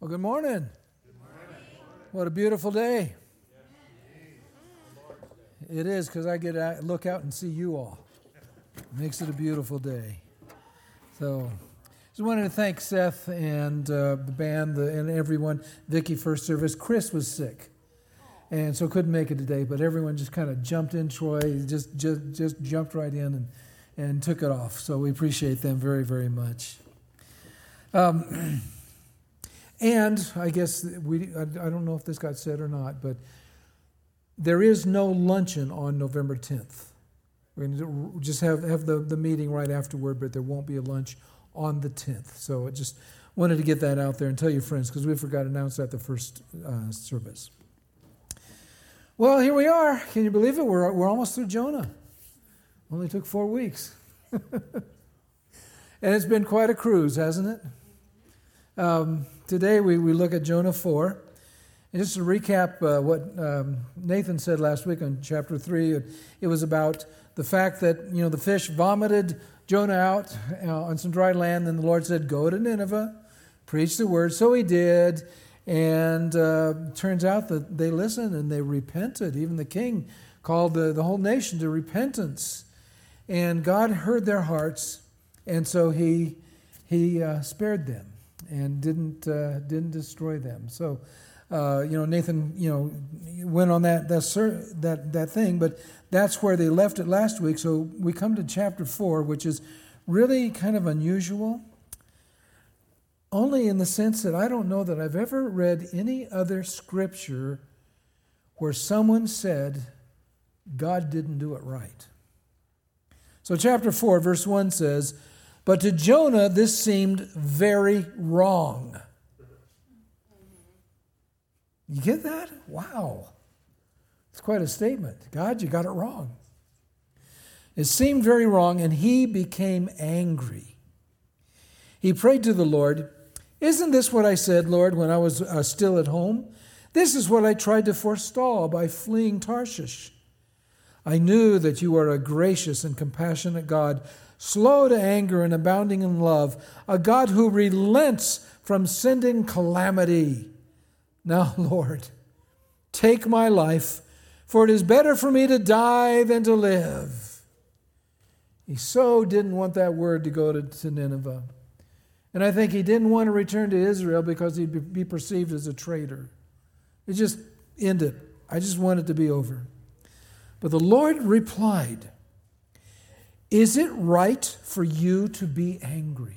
Well, good morning. Good morning. What a beautiful day. It is because I get to look out and see you all. Makes it a beautiful day. So, just wanted to thank Seth and uh, the band the, and everyone. Vicky first service. Chris was sick, and so couldn't make it today. But everyone just kind of jumped in. Troy just just just jumped right in and and took it off. So we appreciate them very very much. Um, and I guess we I, don't know if this got said or not, but there is no luncheon on November 10th. We're going to just have, have the, the meeting right afterward, but there won't be a lunch on the 10th. So I just wanted to get that out there and tell your friends because we forgot to announce that the first uh, service. Well, here we are. Can you believe it? We're, we're almost through Jonah. Only took four weeks. and it's been quite a cruise, hasn't it? Um, today we, we look at Jonah 4. And just to recap uh, what um, Nathan said last week on chapter 3, it, it, was about the fact that, you know, the fish vomited Jonah out uh, on some dry land. Then the Lord said, Go to Nineveh, preach the word. So he did. And uh, turns out that they listened and they repented. Even the king called the, the whole nation to repentance. And God heard their hearts. And so he, he uh, spared them and didn't, uh, didn't destroy them. So, uh, you know, Nathan, you know, went on that that that that thing, but that's where they left it last week. So we come to chapter four, which is really kind of unusual, only in the sense that I don't know that I've ever read any other scripture where someone said God didn't do it right. So chapter four, verse one says, "But to Jonah this seemed very wrong." You get that? Wow. It's quite a statement. God, you got it wrong. It seemed very wrong, and he became angry. He prayed to the Lord, Isn't this what I said, Lord, when I was uh, still at home? This is what I tried to forestall by fleeing Tarshish. I knew that you are a gracious and compassionate God, slow to anger and abounding in love, a God who relents from sending calamity. Now, Lord, take my life, for it is better for me to die than to live. He so didn't want that word to go to, to Nineveh. And I think he didn't want to return to Israel because he'd be perceived as a traitor. It just ended. I just want it to be over. But the Lord replied, Is it right for you to be angry?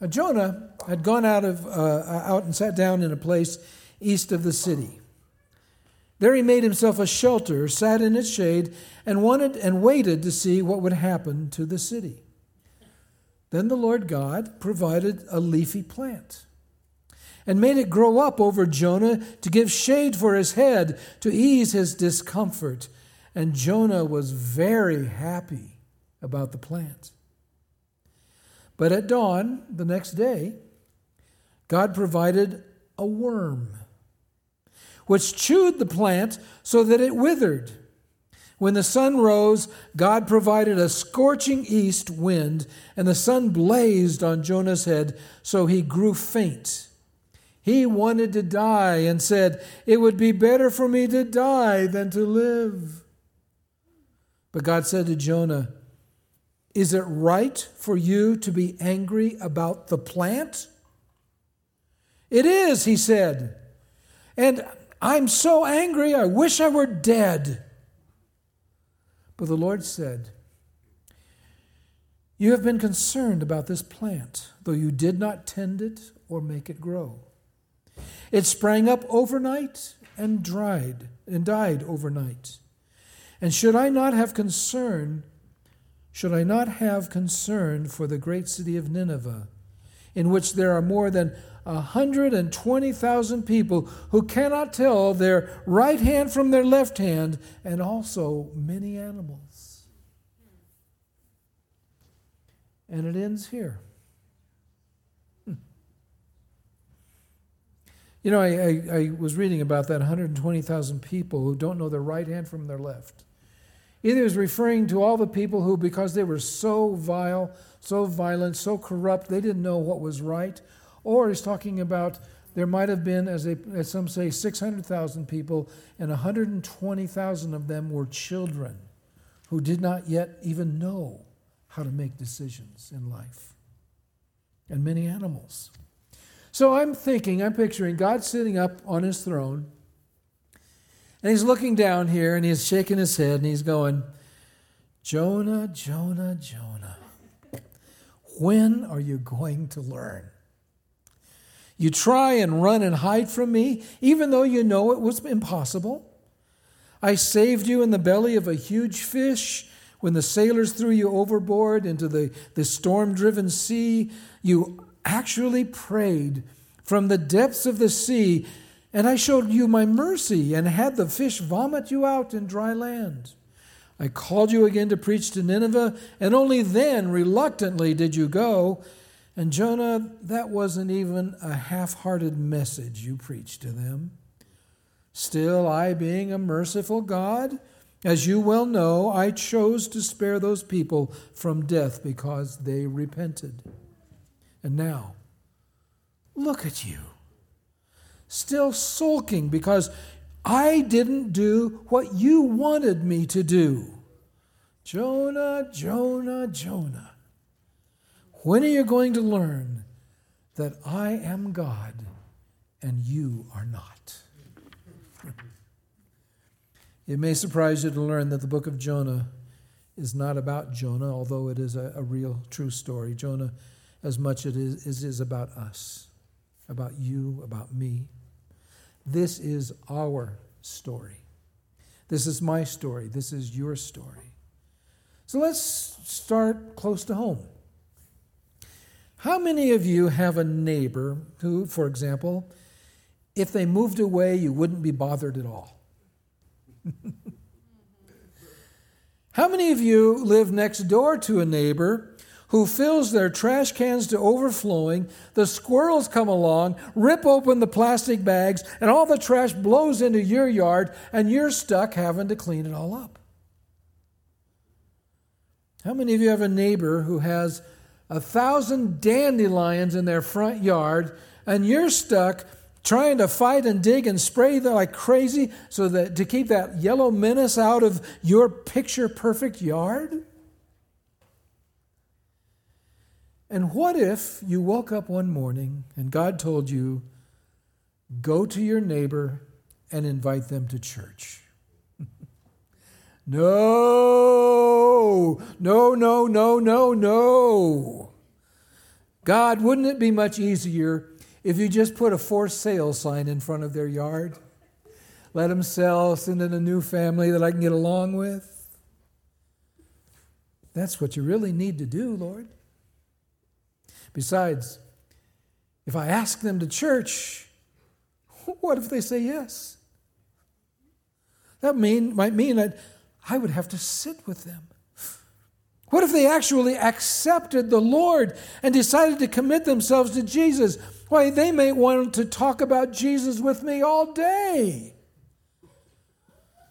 Now, Jonah had gone out, of, uh, out and sat down in a place east of the city. There he made himself a shelter, sat in its shade, and wanted and waited to see what would happen to the city. Then the Lord God provided a leafy plant and made it grow up over Jonah to give shade for his head, to ease his discomfort. And Jonah was very happy about the plant. But at dawn the next day, God provided a worm, which chewed the plant so that it withered. When the sun rose, God provided a scorching east wind, and the sun blazed on Jonah's head, so he grew faint. He wanted to die and said, It would be better for me to die than to live. But God said to Jonah, is it right for you to be angry about the plant? It is, he said. And I'm so angry, I wish I were dead. But the Lord said, You have been concerned about this plant, though you did not tend it or make it grow. It sprang up overnight and dried and died overnight. And should I not have concern should I not have concern for the great city of Nineveh, in which there are more than 120,000 people who cannot tell their right hand from their left hand, and also many animals? And it ends here. Hmm. You know, I, I, I, was reading about that 120,000 people who don't know their right hand from their left. Either is referring to all the people who, because they were so vile, so violent, so corrupt, they didn't know what was right, Or he's talking about there might have been, as, they, as some say, 600,000 people, and 120,000 of them were children who did not yet even know how to make decisions in life, and many animals. So I'm thinking, I'm picturing God sitting up on his throne, and he's looking down here, and he's shaking his head, and he's going, Jonah, Jonah, Jonah, when are you going to learn? You try and run and hide from me, even though you know it was impossible. I saved you in the belly of a huge fish when the sailors threw you overboard into the, the storm driven sea. You actually prayed from the depths of the sea, and I showed you my mercy and had the fish vomit you out in dry land. I called you again to preach to Nineveh, and only then, reluctantly, did you go. And Jonah, that wasn't even a half hearted message you preached to them. Still, I, being a merciful God, as you well know, I chose to spare those people from death because they repented. And now, look at you, still sulking because I didn't do what you wanted me to do. Jonah, Jonah, Jonah. When are you going to learn that I am God and you are not? It may surprise you to learn that the book of Jonah is not about Jonah, although it is a, a real, true story. Jonah, as much as it is, about us, about you, about me. This is our story. This is my story. This is your story. So let's start close to home. How many of you have a neighbor who, for example, if they moved away, you wouldn't be bothered at all? How many of you live next door to a neighbor who fills their trash cans to overflowing? The squirrels come along, rip open the plastic bags, and all the trash blows into your yard, and you're stuck having to clean it all up. How many of you have a neighbor who has a thousand dandelions in their front yard, and you're stuck trying to fight and dig and spray them like crazy so that to keep that yellow menace out of your picture perfect yard? And what if you woke up one morning and God told you, go to your neighbor and invite them to church? No, no, no, no, no, no. God, wouldn't it be much easier if you just put a for sale sign in front of their yard? Let them sell, send in a new family that I can get along with. That's what you really need to do, Lord. Besides, if I ask them to church, what if they say yes? That mean, might mean that I would have to sit with them. What if they actually accepted the Lord and decided to commit themselves to Jesus? Why, they may want to talk about Jesus with me all day.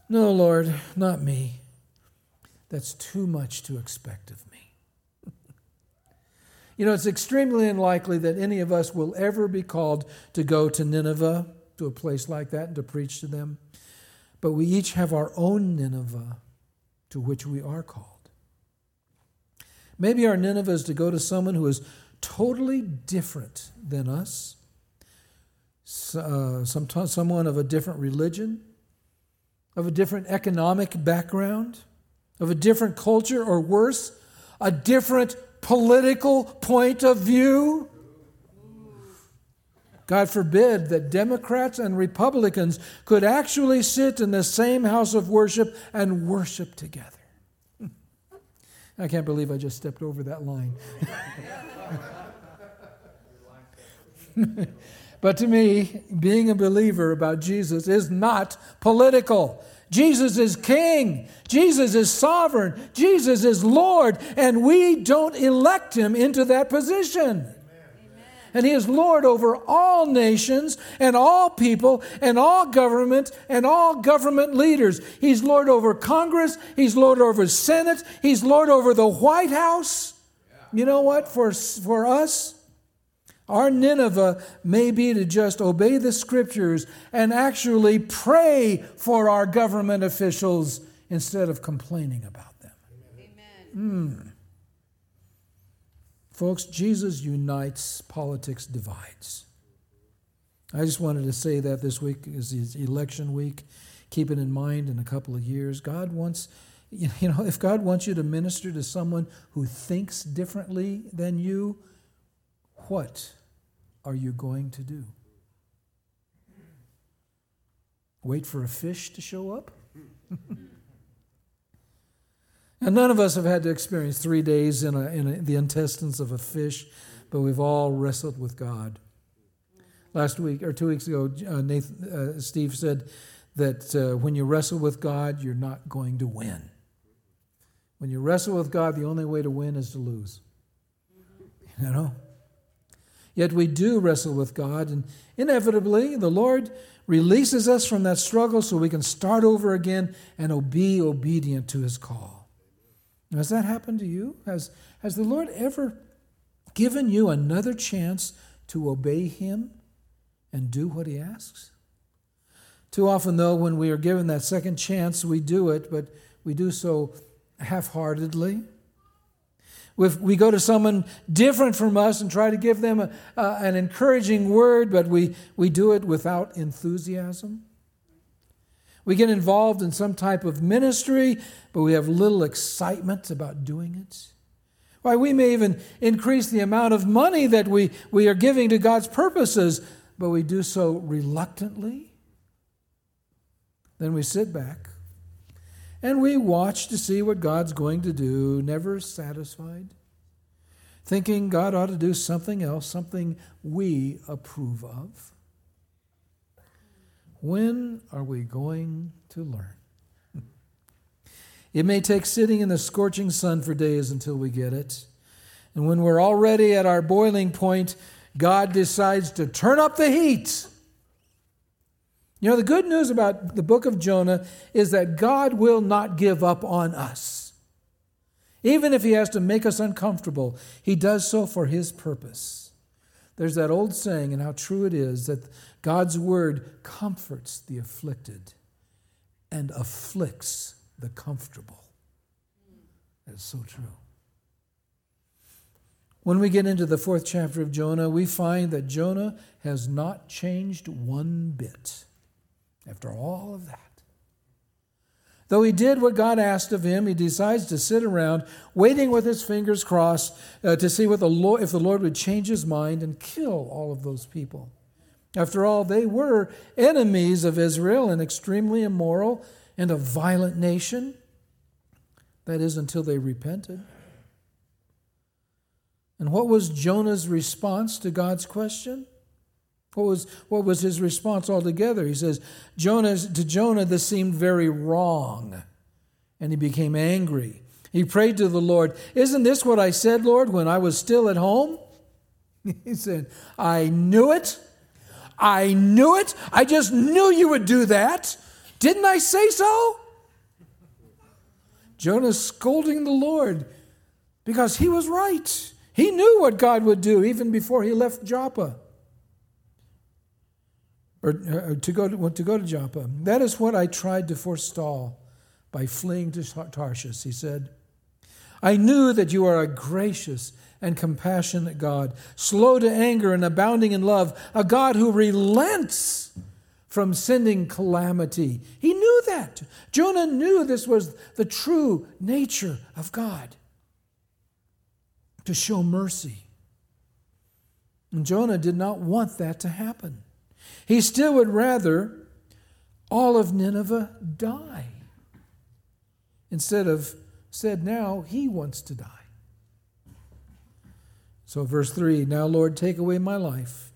No, Lord, not me. That's too much to expect of me. You know, it's extremely unlikely that any of us will ever be called to go to Nineveh, to a place like that, and to preach to them. But we each have our own Nineveh to which we are called. Maybe our Nineveh is to go to someone who is totally different than us, uh, someone of a different religion, of a different economic background, of a different culture, or worse, a different political point of view. God forbid that Democrats and Republicans could actually sit in the same house of worship and worship together. I can't believe I just stepped over that line. but to me, being a believer about Jesus is not political. Jesus is king. Jesus is sovereign. Jesus is Lord. And we don't elect him into that position and he is Lord over all nations and all people and all government and all government leaders. He's Lord over Congress, he's Lord over Senate, he's Lord over the White House. You know what? For, for us, Our Nineveh may be to just obey the scriptures and actually pray for our government officials instead of complaining about them. Amen. Mm. Folks, Jesus unites, politics divides. I just wanted to say that this week is election week. Keep it in mind in a couple of years. God wants, you know, if God wants you to minister to someone who thinks differently than you, what are you going to do? Wait for a fish to show up? and none of us have had to experience three days in, a, in a, the intestines of a fish, but we've all wrestled with God. Last week or two weeks ago, uh, Nathan, uh, Steve said that uh, when you wrestle with God, you're not going to win. When you wrestle with God, the only way to win is to lose. You know? Yet we do wrestle with God, and inevitably, the Lord releases us from that struggle so we can start over again and be obedient to his call. Has that happened to you? Has, has the Lord ever given you another chance to obey him and do what he asks? Too often, though, when we are given that second chance, we do it, but we do so half heartedly. If we go to someone different from us and try to give them a, an encouraging word, but we, we do it without enthusiasm. We get involved in some type of ministry, but we have little excitement about doing it. Why, we may even increase the amount of money that we, we are giving to God's purposes, but we do so reluctantly. Then we sit back and we watch to see what God's going to do, never satisfied, thinking God ought to do something else, something we approve of. When are we going to learn? It may take sitting in the scorching sun for days until we get it. And when we're already at our boiling point, God decides to turn up the heat you know, the good news about the book of Jonah is that God will not give up on us. Even if he has to make us uncomfortable, he does so for his purpose. There's that old saying, and how true it is, that God's word comforts the afflicted and afflicts the comfortable. That is so true. When we get into the fourth chapter of Jonah, we find that Jonah has not changed one bit after all of that. Though he did what God asked of him, he decides to sit around waiting with his fingers crossed uh, to see what the Lord, if the Lord would change his mind and kill all of those people. After all, they were enemies of Israel and extremely immoral and a violent nation. That is, until they repented. And what was Jonah's response to God's question? What was, what was his response altogether? He says, Jonah, to Jonah, this seemed very wrong, and he became angry. He prayed to the Lord, Isn't this what I said, Lord, when I was still at home? He said, I knew it. I knew it. I just knew you would do that. Didn't I say so? Jonah scolding the Lord because he was right. He knew what God would do even before he left Joppa or uh, to go to, to go to Joppa. That is what I tried to forestall by fleeing to Tarshish. He said, I knew that you are a gracious and compassionate God, slow to anger and abounding in love, a God who relents from sending calamity. He knew that. Jonah knew this was the true nature of God to show mercy. And Jonah did not want that to happen. He still would rather all of Nineveh die instead of said now he wants to die. So, verse 3 Now, Lord, take away my life,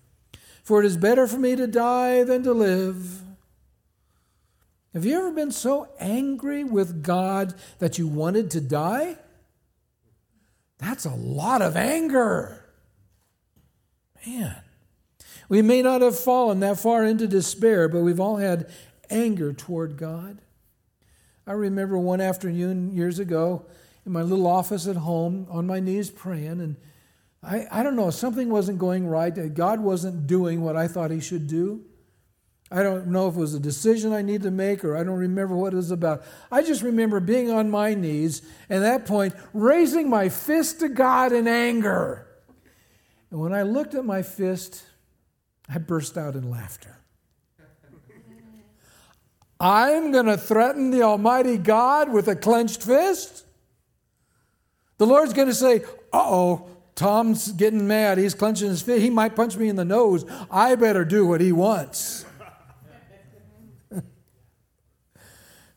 for it is better for me to die than to live. Have you ever been so angry with God that you wanted to die? That's a lot of anger. Man. We may not have fallen that far into despair, but we've all had anger toward God. I remember one afternoon years ago in my little office at home on my knees praying, and I, I don't know, something wasn't going right. God wasn't doing what I thought He should do. I don't know if it was a decision I need to make or I don't remember what it was about. I just remember being on my knees and at that point raising my fist to God in anger. And when I looked at my fist, I burst out in laughter. I'm going to threaten the Almighty God with a clenched fist? The Lord's going to say, uh oh, Tom's getting mad. He's clenching his fist. He might punch me in the nose. I better do what he wants.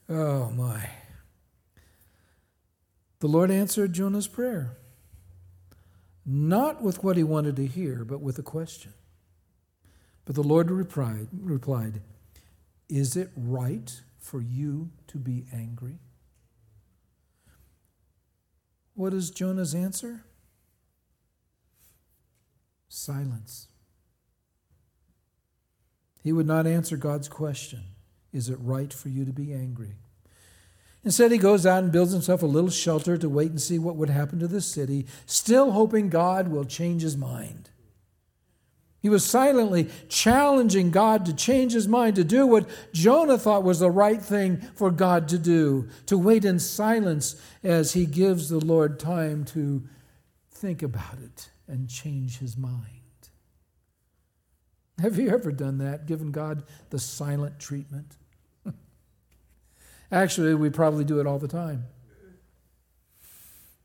oh, my. The Lord answered Jonah's prayer, not with what he wanted to hear, but with a question. But the Lord replied, replied Is it right for you to be angry? What is Jonah's answer? Silence. He would not answer God's question Is it right for you to be angry? Instead, he goes out and builds himself a little shelter to wait and see what would happen to the city, still hoping God will change his mind. He was silently challenging God to change his mind, to do what Jonah thought was the right thing for God to do, to wait in silence as he gives the Lord time to think about it and change his mind. Have you ever done that, given God the silent treatment? Actually, we probably do it all the time.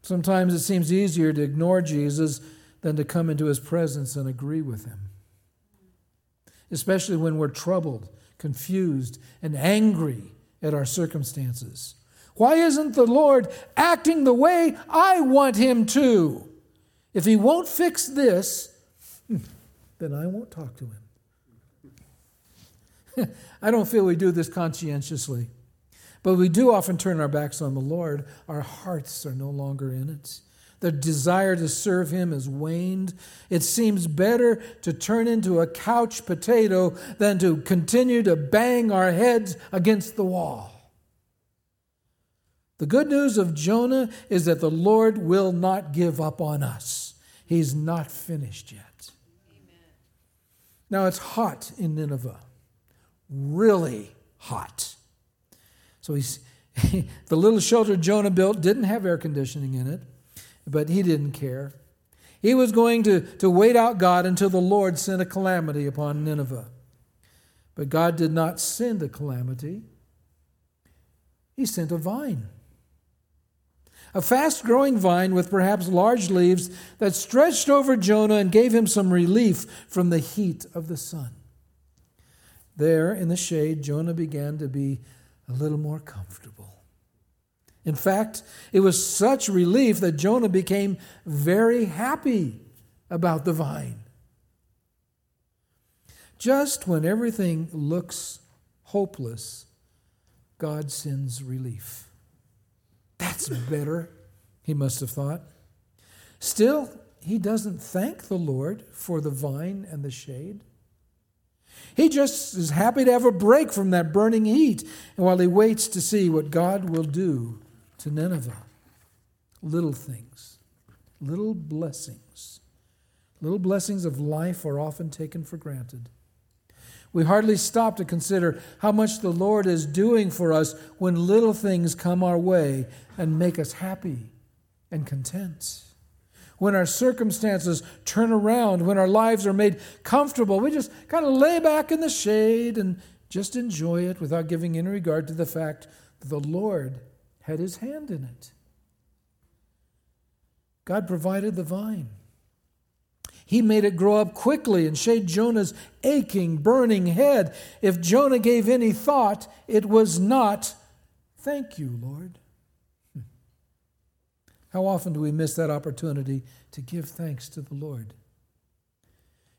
Sometimes it seems easier to ignore Jesus than to come into his presence and agree with him. Especially when we're troubled, confused, and angry at our circumstances. Why isn't the Lord acting the way I want him to? If he won't fix this, then I won't talk to him. I don't feel we do this conscientiously. But we do often turn our backs on the Lord. Our hearts are no longer in it. The desire to serve Him has waned. It seems better to turn into a couch potato than to continue to bang our heads against the wall. The good news of Jonah is that the Lord will not give up on us. He's not finished yet. Amen. Now it's hot in Nineveh, really hot. So he's, the little shelter Jonah built didn't have air conditioning in it, but he didn't care. He was going to, to wait out God until the Lord sent a calamity upon Nineveh. But God did not send a calamity, He sent a vine. A fast growing vine with perhaps large leaves that stretched over Jonah and gave him some relief from the heat of the sun. There in the shade, Jonah began to be a little more comfortable. In fact, it was such relief that Jonah became very happy about the vine. Just when everything looks hopeless, God sends relief. That's better, he must have thought. Still, he doesn't thank the Lord for the vine and the shade. He just is happy to have a break from that burning heat while he waits to see what God will do to Nineveh. Little things, little blessings. Little blessings of life are often taken for granted. We hardly stop to consider how much the Lord is doing for us when little things come our way and make us happy and content when our circumstances turn around, when our lives are made comfortable, we just kind of lay back in the shade and just enjoy it without giving any regard to the fact that the Lord had his hand in it. God provided the vine. He made it grow up quickly and shade Jonah's aching, burning head. If Jonah gave any thought, it was not, Thank you, Lord. Hmm. How often do we miss that opportunity to give thanks to the Lord?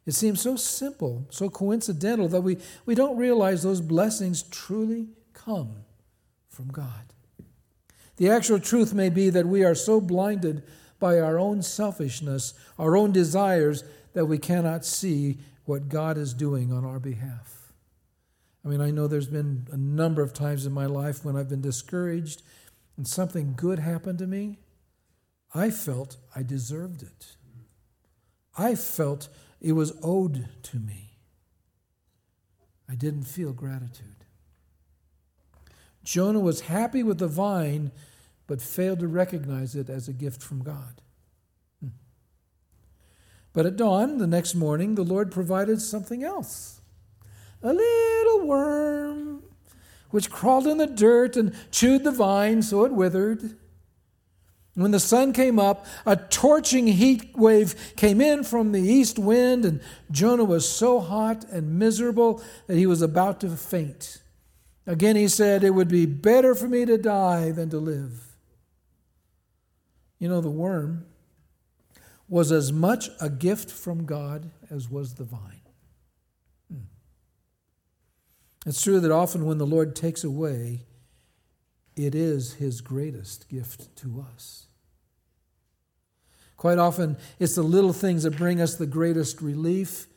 It seems so simple, so coincidental that we, we don't realize those blessings truly come from God. The actual truth may be that we are so blinded by our own selfishness, our own desires, that we cannot see what God is doing on our behalf. I mean, I know there's been a number of times in my life when I've been discouraged and something good happened to me, I felt I deserved it. I felt it was owed to me. I didn't feel gratitude. Jonah was happy with the vine, but failed to recognize it as a gift from God. Hmm. But at dawn, the next morning, the Lord provided something else a little worm which crawled in the dirt and chewed the vine so it withered. When the sun came up, a torching heat wave came in from the east wind, and Jonah was so hot and miserable that he was about to faint. Again, he said, It would be better for me to die than to live. You know, the worm was as much a gift from God as was the vine. Hmm. It's true that often when the Lord takes away, it is his greatest gift to us. Quite often, it's the little things that bring us the greatest relief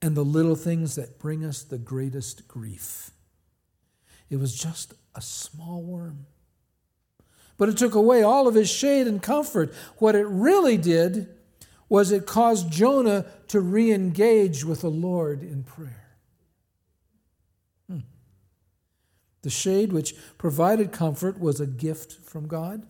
and the little things that bring us the greatest grief. It was just a small worm. But it took away all of his shade and comfort. What it really did was it caused Jonah to re engage with the Lord in prayer. Hmm. The shade which provided comfort was a gift from God.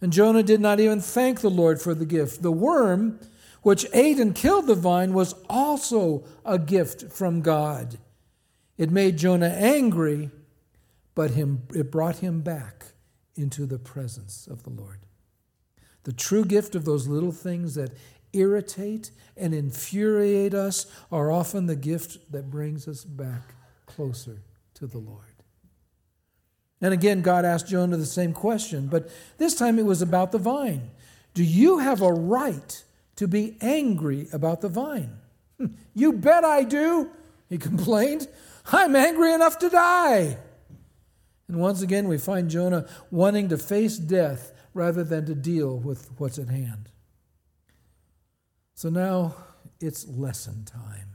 And Jonah did not even thank the Lord for the gift. The worm, which ate and killed the vine, was also a gift from God. It made Jonah angry, but him, it brought him back into the presence of the Lord. The true gift of those little things that irritate and infuriate us are often the gift that brings us back closer to the Lord. And again, God asked Jonah the same question, but this time it was about the vine. Do you have a right to be angry about the vine? Hmm, you bet I do, he complained. I'm angry enough to die. And once again, we find Jonah wanting to face death rather than to deal with what's at hand. So now it's lesson time.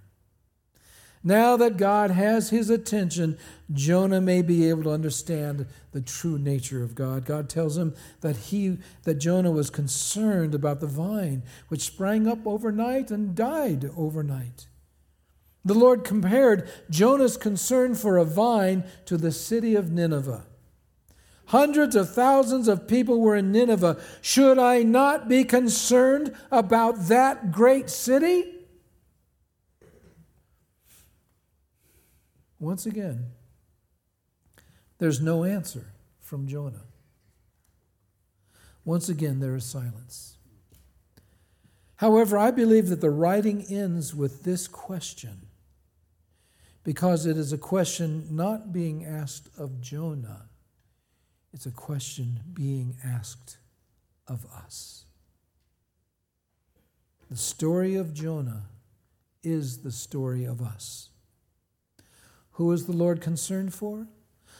Now that God has his attention, Jonah may be able to understand the true nature of God. God tells him that he that Jonah was concerned about the vine which sprang up overnight and died overnight. The Lord compared Jonah's concern for a vine to the city of Nineveh. Hundreds of thousands of people were in Nineveh. Should I not be concerned about that great city? Once again, there's no answer from Jonah. Once again, there is silence. However, I believe that the writing ends with this question because it is a question not being asked of Jonah, it's a question being asked of us. The story of Jonah is the story of us. Who is the Lord concerned for?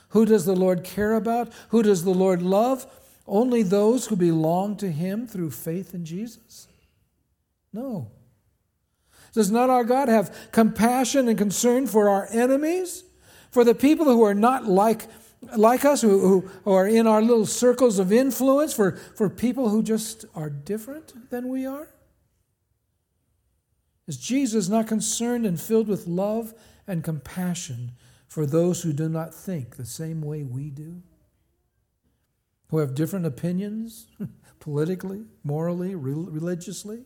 Who does the Lord care about? Who does the Lord love? Only those who belong to Him through faith in Jesus? No. Does not our God have compassion and concern for our enemies? For the people who are not like, like us, who, who are in our little circles of influence, for, for people who just are different than we are? Is Jesus not concerned and filled with love and compassion for those who do not think the same way we do? Who have different opinions politically, morally, religiously?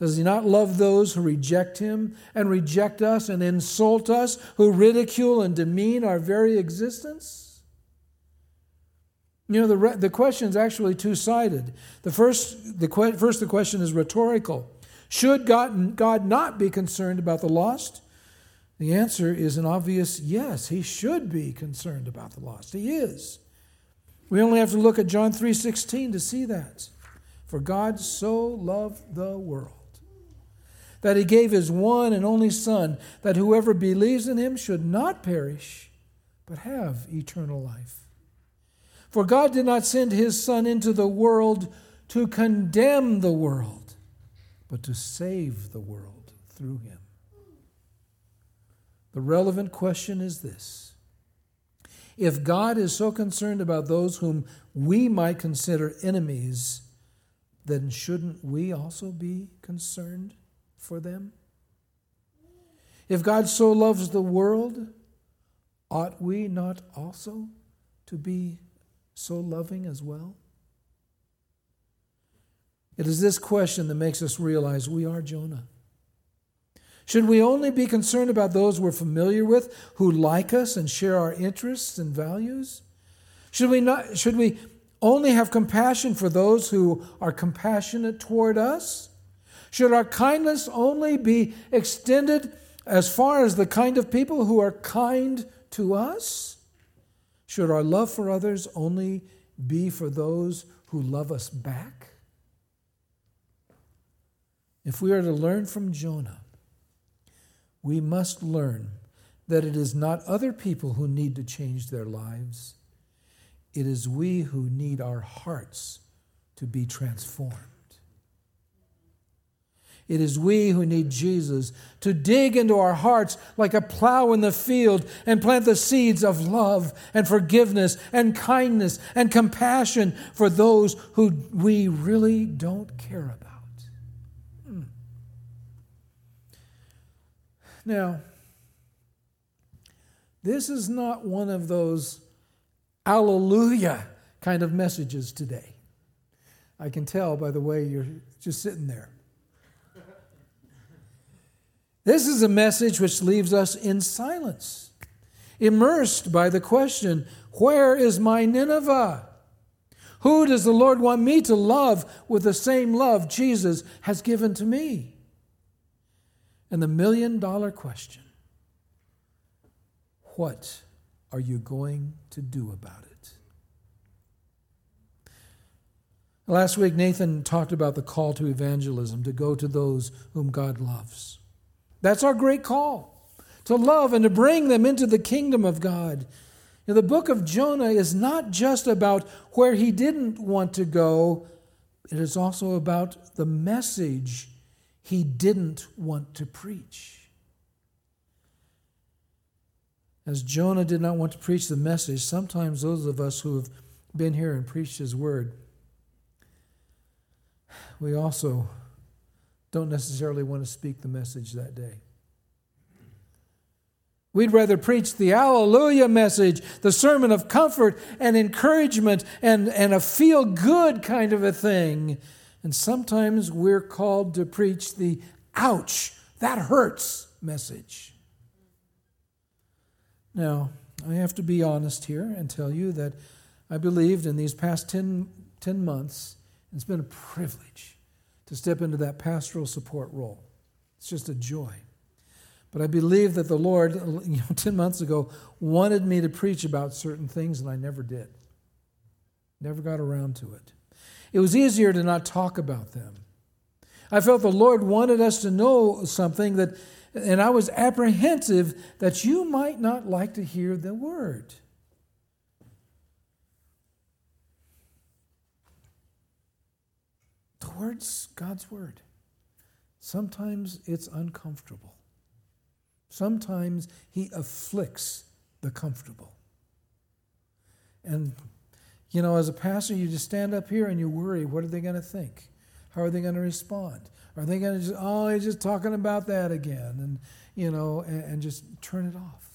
Does he not love those who reject him and reject us and insult us, who ridicule and demean our very existence? You know, the, the question is actually two sided. The first, the, first, the question is rhetorical Should God, God not be concerned about the lost? The answer is an obvious yes, he should be concerned about the lost. He is. We only have to look at John 3:16 to see that. For God so loved the world that he gave his one and only Son, that whoever believes in him should not perish, but have eternal life. For God did not send his Son into the world to condemn the world, but to save the world through him. The relevant question is this If God is so concerned about those whom we might consider enemies, then shouldn't we also be concerned for them? If God so loves the world, ought we not also to be so loving as well? It is this question that makes us realize we are Jonah. Should we only be concerned about those we're familiar with, who like us and share our interests and values? Should we, not, should we only have compassion for those who are compassionate toward us? Should our kindness only be extended as far as the kind of people who are kind to us? Should our love for others only be for those who love us back? If we are to learn from Jonah, we must learn that it is not other people who need to change their lives, it is we who need our hearts to be transformed. It is we who need Jesus to dig into our hearts like a plow in the field and plant the seeds of love and forgiveness and kindness and compassion for those who we really don't care about. Hmm. Now, this is not one of those Alleluia kind of messages today. I can tell by the way you're just sitting there. This is a message which leaves us in silence, immersed by the question Where is my Nineveh? Who does the Lord want me to love with the same love Jesus has given to me? And the million dollar question What are you going to do about it? Last week, Nathan talked about the call to evangelism, to go to those whom God loves. That's our great call to love and to bring them into the kingdom of God. Now, the book of Jonah is not just about where he didn't want to go, it is also about the message he didn't want to preach. As Jonah did not want to preach the message, sometimes those of us who have been here and preached his word, we also don't necessarily want to speak the message that day. We'd rather preach the Alleluia message, the sermon of comfort and encouragement and, and a feel good kind of a thing. And sometimes we're called to preach the ouch, that hurts message. Now, I have to be honest here and tell you that I believed in these past 10, 10 months, it's been a privilege to step into that pastoral support role. It's just a joy. But I believe that the Lord, you know, 10 months ago, wanted me to preach about certain things, and I never did. Never got around to it. It was easier to not talk about them. I felt the Lord wanted us to know something that and I was apprehensive that you might not like to hear the word. The word's God's word. Sometimes it's uncomfortable. Sometimes he afflicts the comfortable. And, you know, as a pastor, you just stand up here and you worry what are they going to think? How are they going to respond? Are they going to just, oh, he's just talking about that again? And, you know, and, and just turn it off.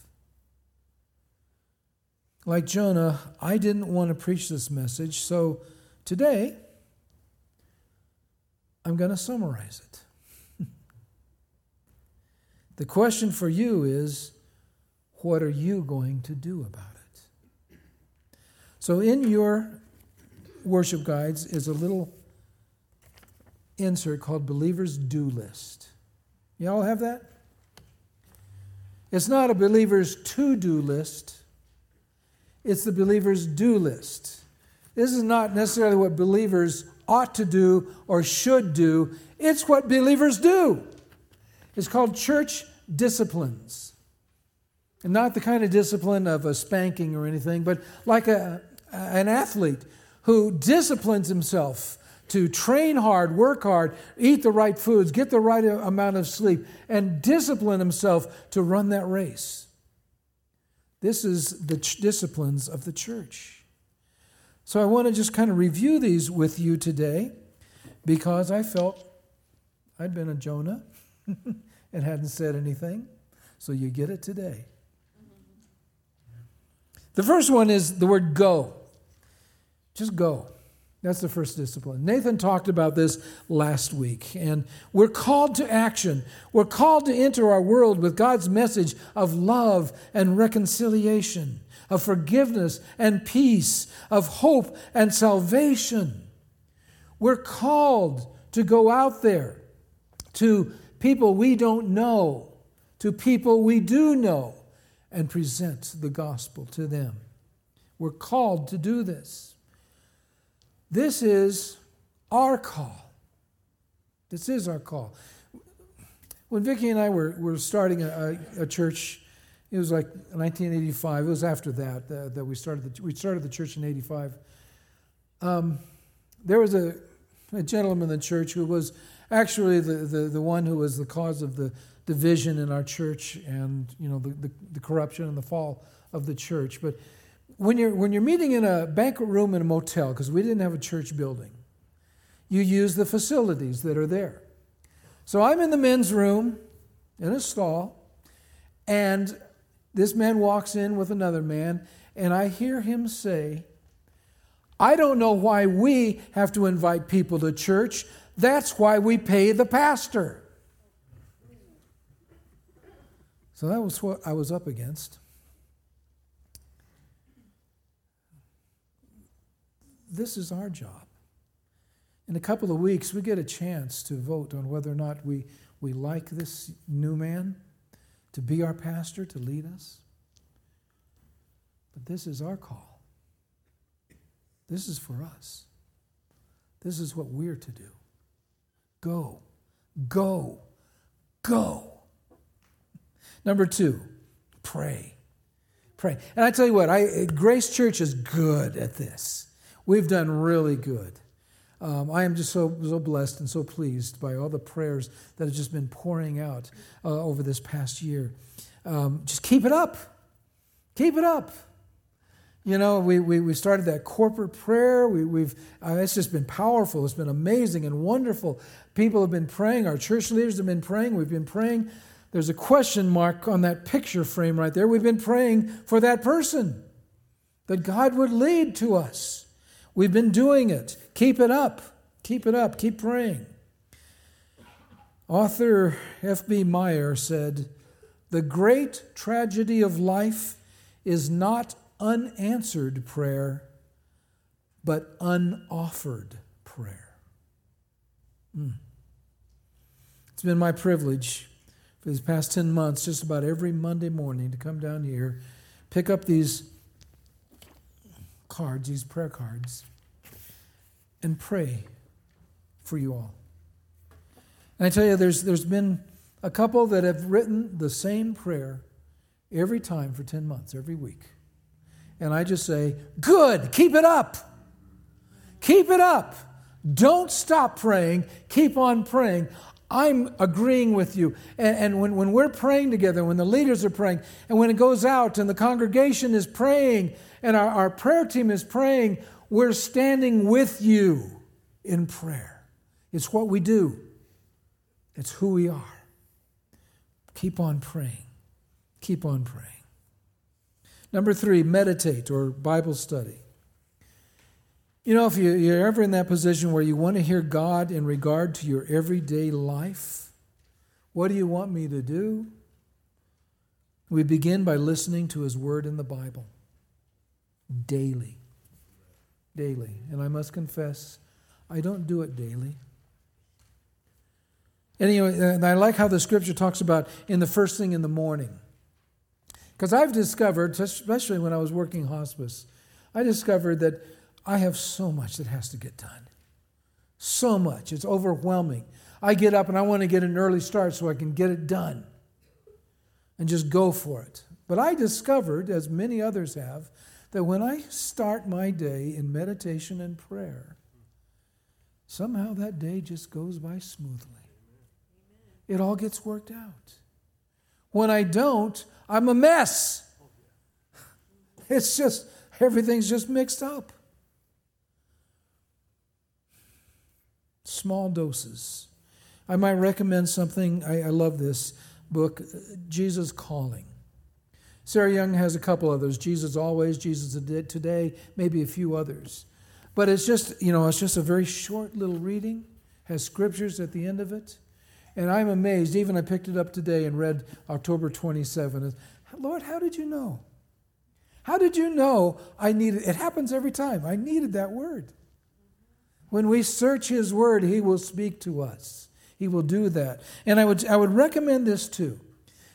Like Jonah, I didn't want to preach this message, so today I'm going to summarize it. the question for you is what are you going to do about it? So, in your worship guides is a little insert called Believer's Do List. You all have that? It's not a believer's to do list, it's the believer's do list. This is not necessarily what believers ought to do or should do, it's what believers do. It's called church disciplines. And not the kind of discipline of a spanking or anything, but like a, an athlete who disciplines himself to train hard, work hard, eat the right foods, get the right amount of sleep, and discipline himself to run that race. This is the ch- disciplines of the church. So I want to just kind of review these with you today. because I felt I'd been a Jonah and hadn't said anything. So you get it today. The first one is the word go. Just go. That's the first discipline. Nathan talked about this last week, and we're called to action. We're called to enter our world with God's message of love and reconciliation, of forgiveness and peace, of hope and salvation. We're called to go out there to people we don't know, to people we do know, and present the gospel to them. We're called to do this. This is our call. This is our call. When Vicki and I were, were starting a, a, a church, it was like 1985. It was after that uh, that we started the, we started the church in 85. Um, there was a, a gentleman in the church who was actually the, the, the one who was the cause of the division in our church and you know the, the, the corruption and the fall of the church. But when you're, when you're meeting in a banquet room in a motel, because we didn't have a church building, you use the facilities that are there. So I'm in the men's room in a stall, and this man walks in with another man, and I hear him say, I don't know why we have to invite people to church. That's why we pay the pastor. So that was what I was up against. this is our job. In a couple of weeks, we get a chance to vote on whether or not we, we like this new man to be our pastor, to lead us. But this is our call. This is for us. This is what we're to do. Go, go, go. Number two, pray. Pray. And I tell you what, I, Grace Church is good at this. We've done really good. Um, I am just so, so blessed and so pleased by all the prayers that have just been pouring out uh, over this past year. Um, just keep it up. Keep it up. You know, we, we, we started that corporate prayer. We, have uh, it's just been powerful. It's been amazing and wonderful. People have been praying. Our church leaders have been praying. We've been praying. There's a question mark on that picture frame right there. We've been praying for that person that God would lead to us. We've been doing it. Keep it up. Keep it up. Keep praying. Author F.B. Meyer said, The great tragedy of life is not unanswered prayer, but unoffered prayer. Mm. It's been my privilege for these past 10 months, just about every Monday morning, to come down here, pick up these cards, these prayer cards, and pray for you all. And I tell you, there's, there's been a couple that have written the same prayer every time for 10 months, every week. And I just say, good, keep it up. Keep it up. Don't stop praying. Keep on praying. I'm agreeing with you. And, and, when, when we're praying together, when the leaders are praying, and when it goes out and the congregation is praying and our, our prayer team is praying, we're standing with you in prayer. It's what we do, it's who we are. Keep on praying. Keep on praying. Number three, meditate or Bible study. You know, if you're ever in that position where you want to hear God in regard to your everyday life, what do you want me to do? We begin by listening to His Word in the Bible daily. Daily. And I must confess, I don't do it daily. Anyway, I like how the scripture talks about in the first thing in the morning. Because I've discovered, especially when I was working hospice, I discovered that I have so much that has to get done. So much. It's overwhelming. I get up and I want to get an early start so I can get it done and just go for it. But I discovered, as many others have, that when I start my day in meditation and prayer, somehow that day just goes by smoothly. It all gets worked out. When I don't, I'm a mess. It's just, everything's just mixed up. Small doses. I might recommend something. I, I love this book, Jesus Calling. Sarah Young has a couple others Jesus Always, Jesus Today, maybe a few others. But it's just, you know, it's just a very short little reading, has scriptures at the end of it. And I'm amazed. Even I picked it up today and read October 27. Lord, how did you know? How did you know I needed it happens every time. I needed that word. When we search his word, he will speak to us. He will do that. And I would I would recommend this too.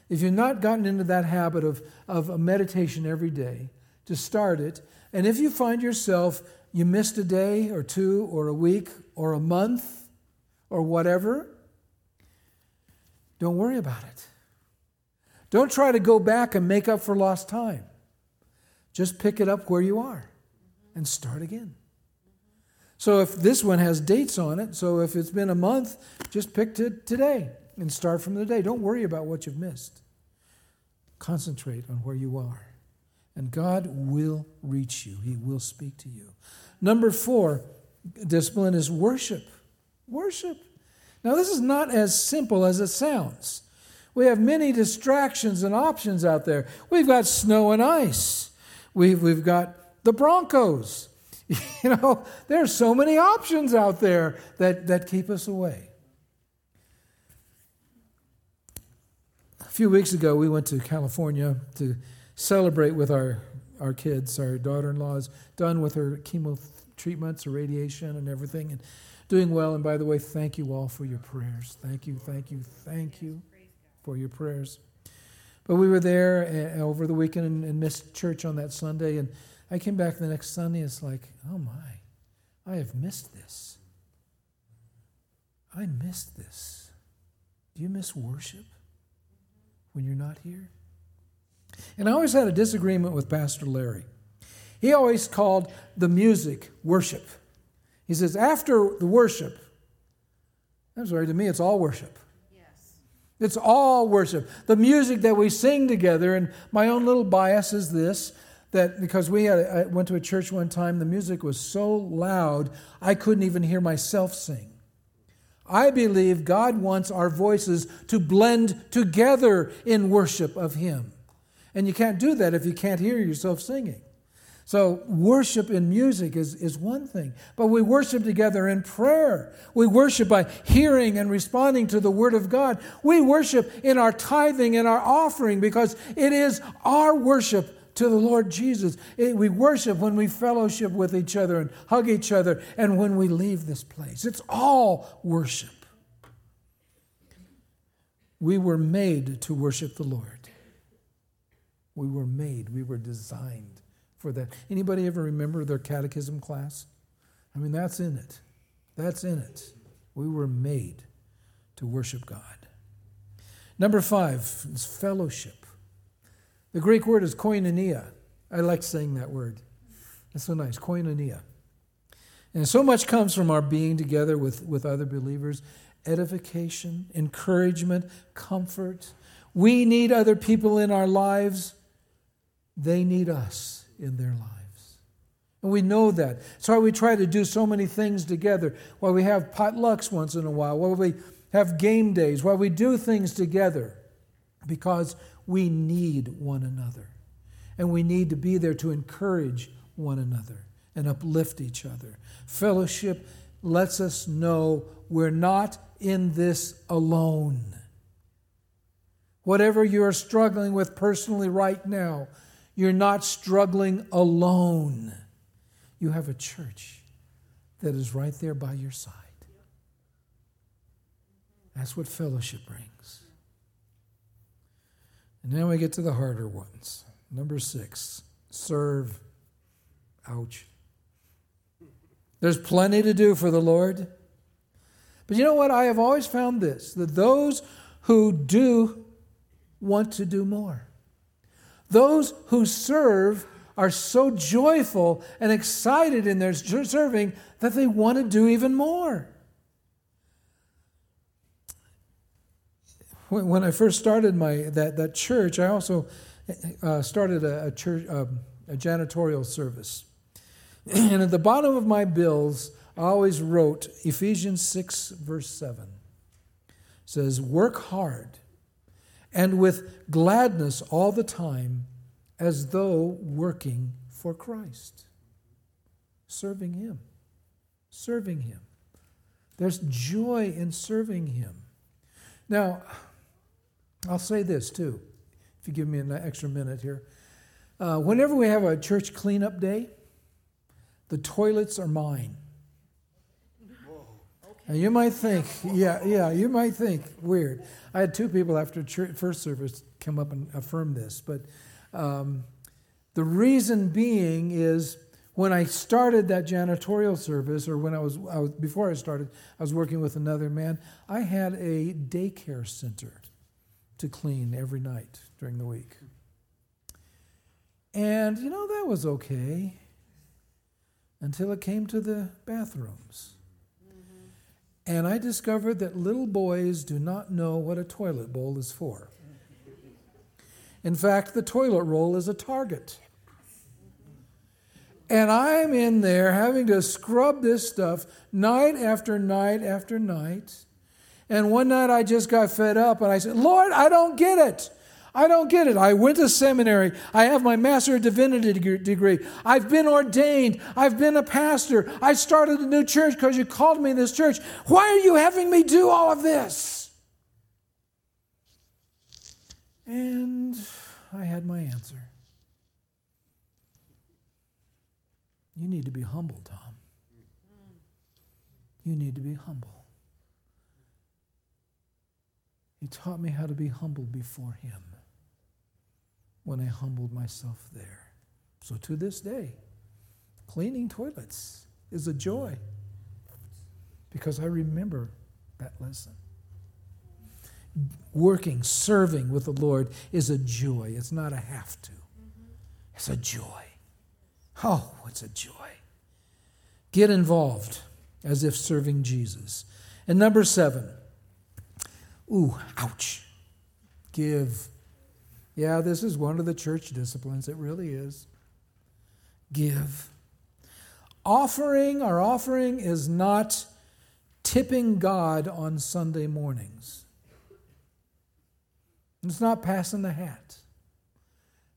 If you've not gotten into that habit of, of a meditation every day, to start it. And if you find yourself you missed a day or two or a week or a month or whatever, don't worry about it. Don't try to go back and make up for lost time. Just pick it up where you are and start again. So if this one has dates on it, so if it's been a month, just pick to today and start from the day. Don't worry about what you've missed. Concentrate on where you are. And God will reach you, He will speak to you. Number four discipline is worship. Worship. Now, this is not as simple as it sounds. We have many distractions and options out there. We've got snow and ice. We've, we've got the Broncos. You know, there are so many options out there that, that keep us away. A few weeks ago, we went to California to celebrate with our, our kids. Our daughter in law is done with her chemo treatments, or radiation, and everything. And doing well. And by the way, thank you all for your prayers. Thank you, thank you, thank you for your prayers. But we were there uh, over the weekend and missed church on that Sunday. And I came back the next Sunday. It's like, oh my, I have missed this. I missed this. Do you miss worship when you're not here? And I always had a disagreement with Pastor Larry. He always called the music worship. He says, after the worship, I'm sorry, to me, it's all worship. Yes. It's all worship. The music that we sing together, and my own little bias is this that because we had, I went to a church one time, the music was so loud, I couldn't even hear myself sing. I believe God wants our voices to blend together in worship of Him. And you can't do that if you can't hear yourself singing. So, worship in music is, is one thing, but we worship together in prayer. We worship by hearing and responding to the Word of God. We worship in our tithing and our offering because it is our worship to the Lord Jesus. It, we worship when we fellowship with each other and hug each other and when we leave this place. It's all worship. We were made to worship the Lord. We were made, we were designed for that. Anybody ever remember their catechism class? I mean, that's in it. That's in it. We were made to worship God. Number five is fellowship. The Greek word is koinonia. I like saying that word. It's so nice, koinonia. And so much comes from our being together with, with other believers edification, encouragement, comfort. We need other people in our lives, they need us in their lives. And we know that. That's why we try to do so many things together. Why we have potlucks once in a while. Why we have game days. Why we do things together. Because we need one another. And we need to be there to encourage one another and uplift each other. Fellowship lets us know we're not in this alone. Whatever you're struggling with personally right now, you're not struggling alone. You have a church that is right there by your side. That's what fellowship brings. And now we get to the harder ones. Number six, serve. Ouch. There's plenty to do for the Lord. But you know what? I have always found this that those who do want to do more. Those who serve are so joyful and excited in their serving that they want to do even more. When I first started my that, that church, I also uh, started a, a church um, a janitorial service, and at the bottom of my bills, I always wrote Ephesians 6, verse 7 it says, Work hard and with gladness all the time as though working for Christ, serving Him, serving Him. There's joy in serving Him. Now, I'll say this too, if you give me an extra minute here. Uh, whenever we have a church cleanup day, the toilets are mine. And you might think, yeah, yeah, you might think weird. I had two people after church, first service come up and affirm this, but um, the reason being is when I started that janitorial service, or when I was, I was before I started, I was working with another man. I had a daycare center to clean every night during the week. And, you know, that was okay until it came to the bathrooms. Mm-hmm. And I discovered that little boys do not know what a toilet bowl is for. In fact, the toilet roll is a target. And I'm in there having to scrub this stuff night after night after night. And one night I just got fed up and I said, Lord, I don't get it. I don't get it. I went to seminary. I have my Master of Divinity degree. I've been ordained. I've been a pastor. I started a new church because you called me this church. Why are you having me do all of this? And I had my answer. You need to be humble, Tom. You need to be humble. He taught me how to be humble before Him when I humbled myself there. So to this day, cleaning toilets is a joy because I remember that lesson. Working, serving with the Lord is a joy. It's not a have to, it's a joy. Oh, it's a joy. Get involved as if serving Jesus. And number seven, ooh, ouch, give yeah, this is one of the church disciplines. It really is. Give. Offering, our offering is not tipping God on Sunday mornings. It's not passing the hat.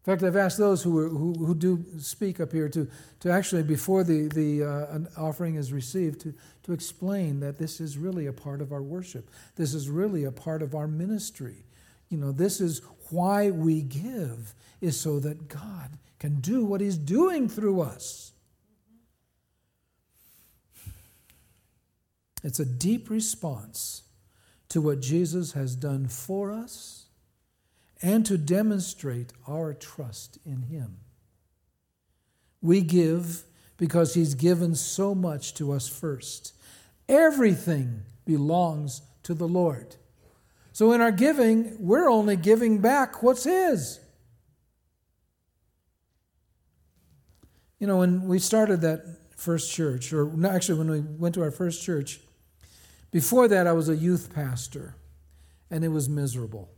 In fact, I've asked those who, who, who do speak up here to, to actually, before the, the uh, offering is received, to, to explain that this is really a part of our worship. This is really a part of our ministry. You know, this is why we give is so that God can do what He's doing through us. It's a deep response to what Jesus has done for us and to demonstrate our trust in Him. We give because He's given so much to us first. Everything belongs to the Lord. So in our giving, we're only giving back what's His. You know, when we started that first church, or actually when we went to our first church, before that I was a youth pastor, and it was miserable.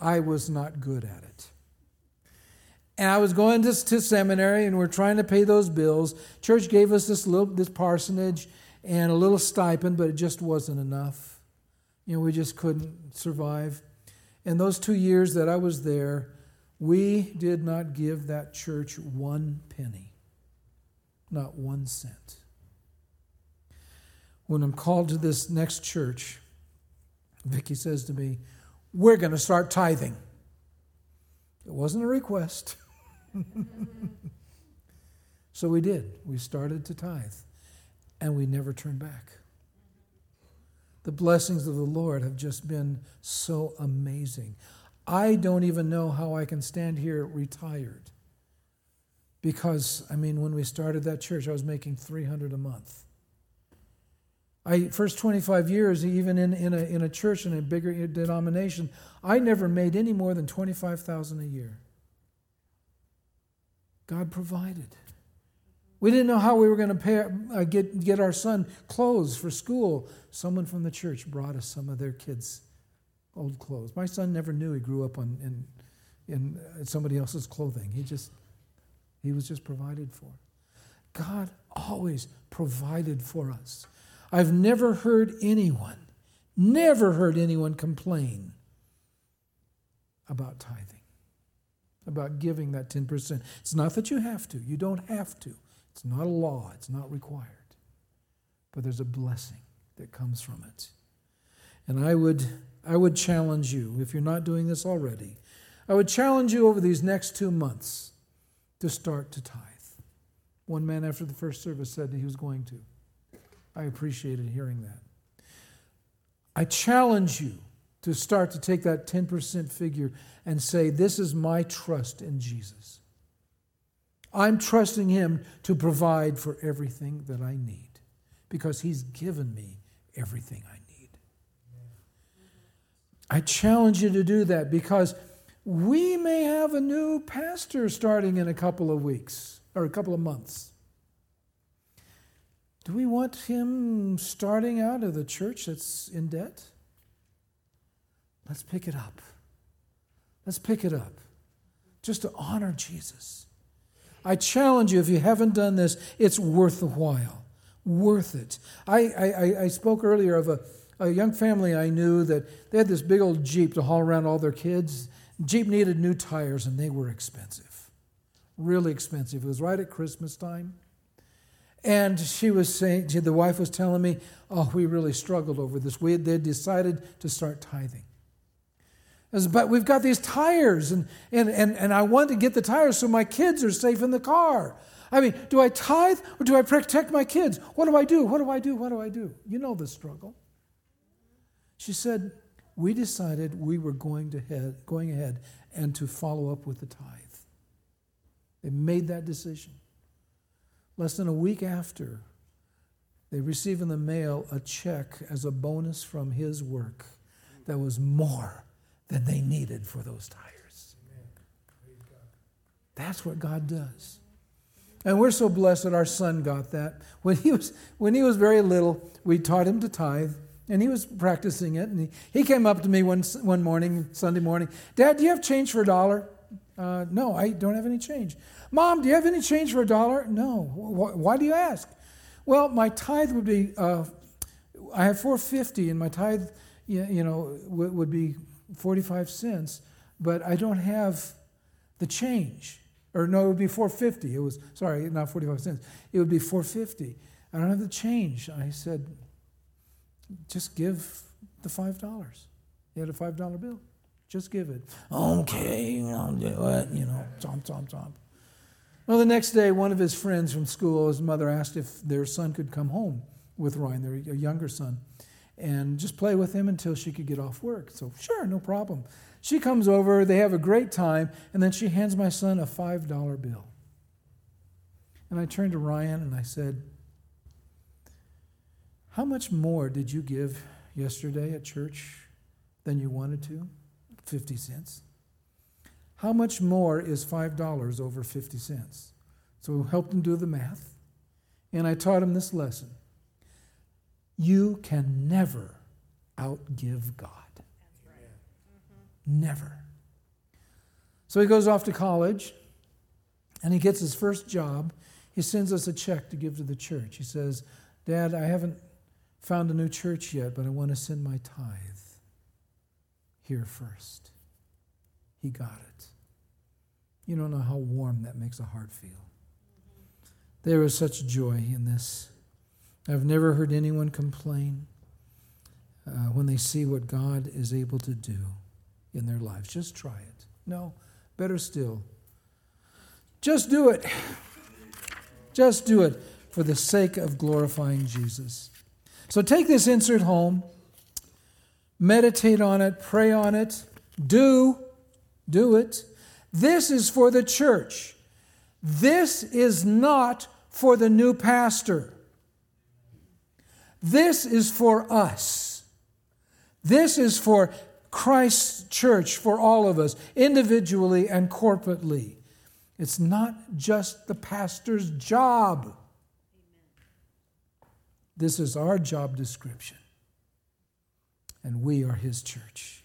I was not good at it. And I was going to, to seminary, and we're trying to pay those bills. Church gave us this little this parsonage and a little stipend, but it just wasn't enough. You know, we just couldn't survive. And those two years that I was there, we did not give that church one penny, not one cent. When I'm called to this next church, Vicki says to me, We're going to start tithing. It wasn't a request. so we did. We started to tithe, and we never turned back. The blessings of the Lord have just been so amazing. I don't even know how I can stand here retired. Because, I mean, when we started that church, I was making 300 a month. I, first 25 years, even in, in, a, in a church in a bigger denomination, I never made any more than 25,000 a year. God provided. We didn't know how we were going to pay, uh, get, get our son clothes for school. Someone from the church brought us some of their kids' old clothes. My son never knew he grew up on, in, in somebody else's clothing. He just, he was just provided for. God always provided for us. I've never heard anyone, never heard anyone complain about tithing, about giving that 10%. It's not that you have to, you don't have to. It's not a law, it's not required. But there's a blessing that comes from it. And I would, I would challenge you, if you're not doing this already, I would challenge you over these next two months to start to tithe. One man after the first service said that he was going to. I appreciated hearing that. I challenge you to start to take that 10% figure and say, This is my trust in Jesus. I'm trusting Him to provide for everything that I need because He's given me everything I need. I challenge you to do that because we may have a new pastor starting in a couple of weeks or a couple of months. Do we want him starting out of the church that's in debt? Let's pick it up. Let's pick it up just to honor Jesus. I challenge you, if you haven't done this, it's worth the while. Worth it. I, I, I spoke earlier of a, a young family I knew that they had this big old Jeep to haul around all their kids. Jeep needed new tires, and they were expensive. Really expensive. It was right at Christmas time. And she was saying, the wife was telling me, oh, we really struggled over this. We they decided to start tithing. Was, but we've got these tires, and, and, and, and I want to get the tires so my kids are safe in the car. I mean, do I tithe or do I protect my kids? What do I do? What do I do? What do I do? You know the struggle. She said, we decided we were going, to head, going ahead and to follow up with the tithe. They made that decision. Less than a week after, they received in the mail a check as a bonus from his work that was more than they needed for those tires. That's what God does. And we're so blessed that our son got that. When he was, when he was very little, we taught him to tithe. And he was practicing it. And he, he came up to me one, one morning, Sunday morning, Dad, do you have change for a dollar? Uh, no, I don't have any change. Mom, do you have any change for a dollar? No. Why, do you ask? Well, my tithe would be, uh, I have 450 and my tithe, you, know, would be 45 cents, but I don't have the change. Or no, it would be 450. It was, sorry, not 45 cents. It would be 450. I don't have the change. I said, just give the $5. He had a $5 bill. Just give it. Okay, I'll do it. You know, chomp, chomp, chomp. Well, the next day, one of his friends from school, his mother asked if their son could come home with Ryan, their younger son, and just play with him until she could get off work. So, sure, no problem. She comes over, they have a great time, and then she hands my son a $5 bill. And I turned to Ryan and I said, how much more did you give yesterday at church than you wanted to? 50 cents. How much more is $5 over 50 cents? So we helped him do the math, and I taught him this lesson. You can never outgive God. Right. Never. So he goes off to college, and he gets his first job. He sends us a check to give to the church. He says, Dad, I haven't found a new church yet, but I want to send my tithe here first. He got it. You don't know how warm that makes a heart feel. There is such joy in this. I've never heard anyone complain uh, when they see what God is able to do in their lives. Just try it. No, better still, just do it. Just do it for the sake of glorifying Jesus. So take this insert home, meditate on it, pray on it, do, do it. This is for the church. This is not for the new pastor. This is for us. This is for Christ's church, for all of us, individually and corporately. It's not just the pastor's job. This is our job description. And we are his church.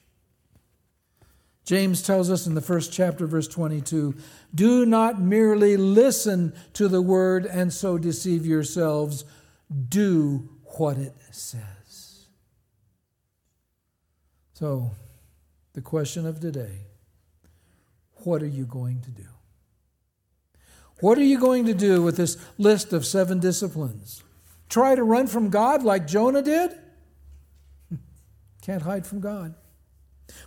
James tells us in the first chapter, verse 22 do not merely listen to the word and so deceive yourselves, do what it says. So, the question of today what are you going to do? What are you going to do with this list of seven disciplines? Try to run from God like Jonah did? Can't hide from God.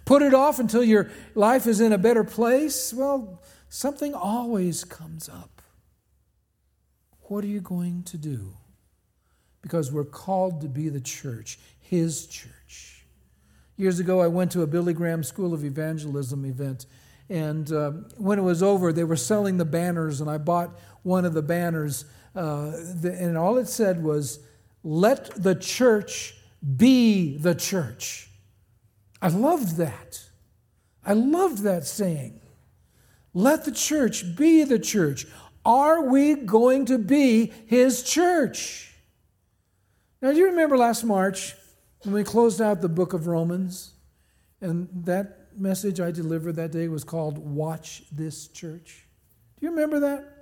Put it off until your life is in a better place? Well, something always comes up. What are you going to do? Because we're called to be the church, His church. Years ago, I went to a Billy Graham School of Evangelism event, and uh, when it was over, they were selling the banners, and I bought one of the banners, uh, the, and all it said was, Let the church be the church. I loved that. I loved that saying. Let the church be the church. Are we going to be his church? Now, do you remember last March when we closed out the book of Romans? And that message I delivered that day was called Watch This Church. Do you remember that?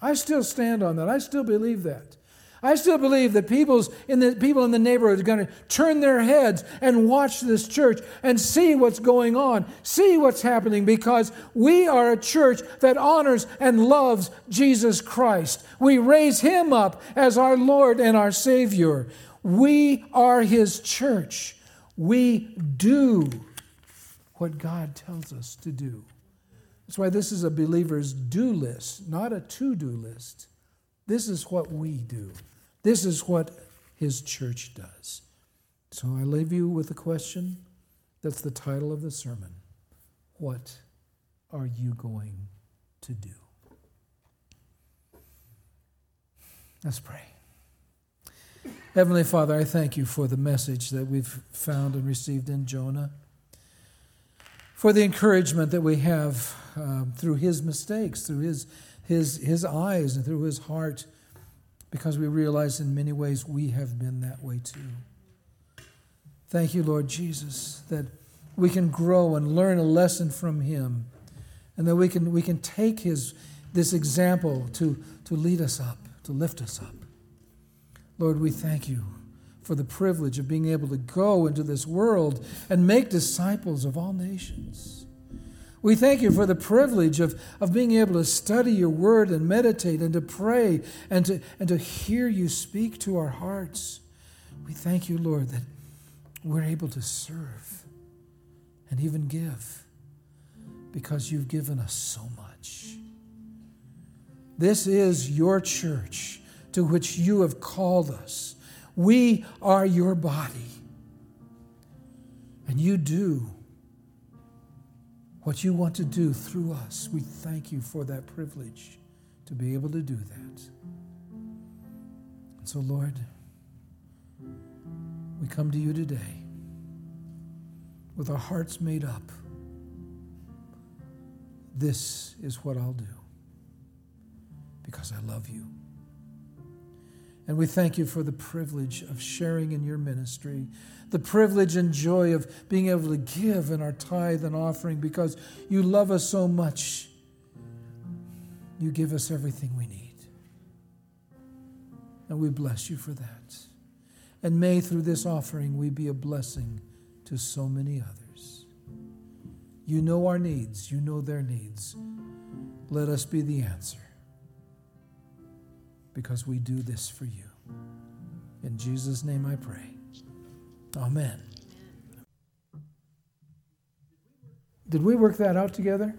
I still stand on that. I still believe that. I still believe that people's in the, people in the neighborhood are going to turn their heads and watch this church and see what's going on, see what's happening, because we are a church that honors and loves Jesus Christ. We raise him up as our Lord and our Savior. We are his church. We do what God tells us to do. That's why this is a believer's do list, not a to do list. This is what we do. This is what his church does. So I leave you with a question. That's the title of the sermon. What are you going to do? Let's pray. Heavenly Father, I thank you for the message that we've found and received in Jonah, for the encouragement that we have um, through his mistakes, through his, his, his eyes, and through his heart because we realize in many ways we have been that way too. Thank you, Lord Jesus, that we can grow and learn a lesson from Him, and that we can, we can take His, this example to, to lead us up, to lift us up. Lord, we thank you for the privilege of being able to go into this world and make disciples of all nations. We thank you for the privilege of, of being able to study your word and meditate and to pray and to, and to hear you speak to our hearts. We thank you, Lord, that we're able to serve and even give because you've given us so much. This is your church to which you have called us. We are your body. And you do what you want to do through us. We thank you for that privilege to be able to do that. And so, Lord, we come to you today with our hearts made up. This is what I'll do because I love you. And we thank you for the privilege of sharing in your ministry the privilege and joy of being able to give in our tithe and offering because you love us so much. You give us everything we need. And we bless you for that. And may through this offering we be a blessing to so many others. You know our needs, you know their needs. Let us be the answer because we do this for you. In Jesus' name I pray. Amen. Did we work that out together?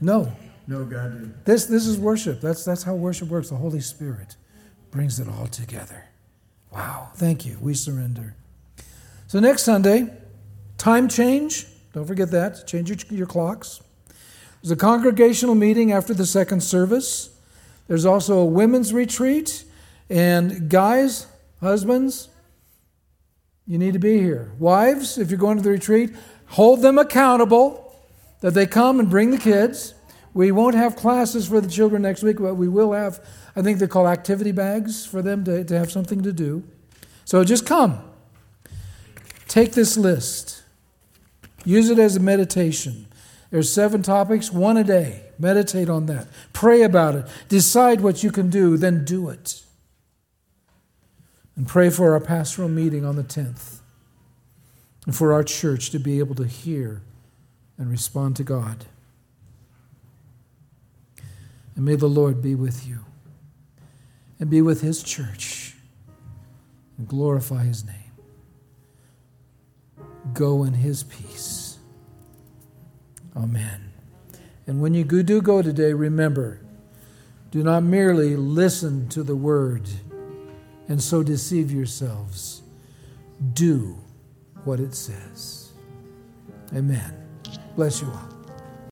No. No, God did. This, this is worship. That's, that's how worship works. The Holy Spirit brings it all together. Wow. Thank you. We surrender. So, next Sunday, time change. Don't forget that. Change your, your clocks. There's a congregational meeting after the second service. There's also a women's retreat. And guys, husbands, you need to be here. Wives, if you're going to the retreat, hold them accountable that they come and bring the kids. We won't have classes for the children next week, but we will have, I think they're called activity bags for them to, to have something to do. So just come. Take this list Use it as a meditation. There's seven topics, one a day. Meditate on that. Pray about it. Decide what you can do, then do it. And pray for our pastoral meeting on the 10th and for our church to be able to hear and respond to God. And may the Lord be with you and be with his church and glorify his name. Go in his peace. Amen. And when you do go today, remember do not merely listen to the word and so deceive yourselves. Do what it says. Amen. Bless you all.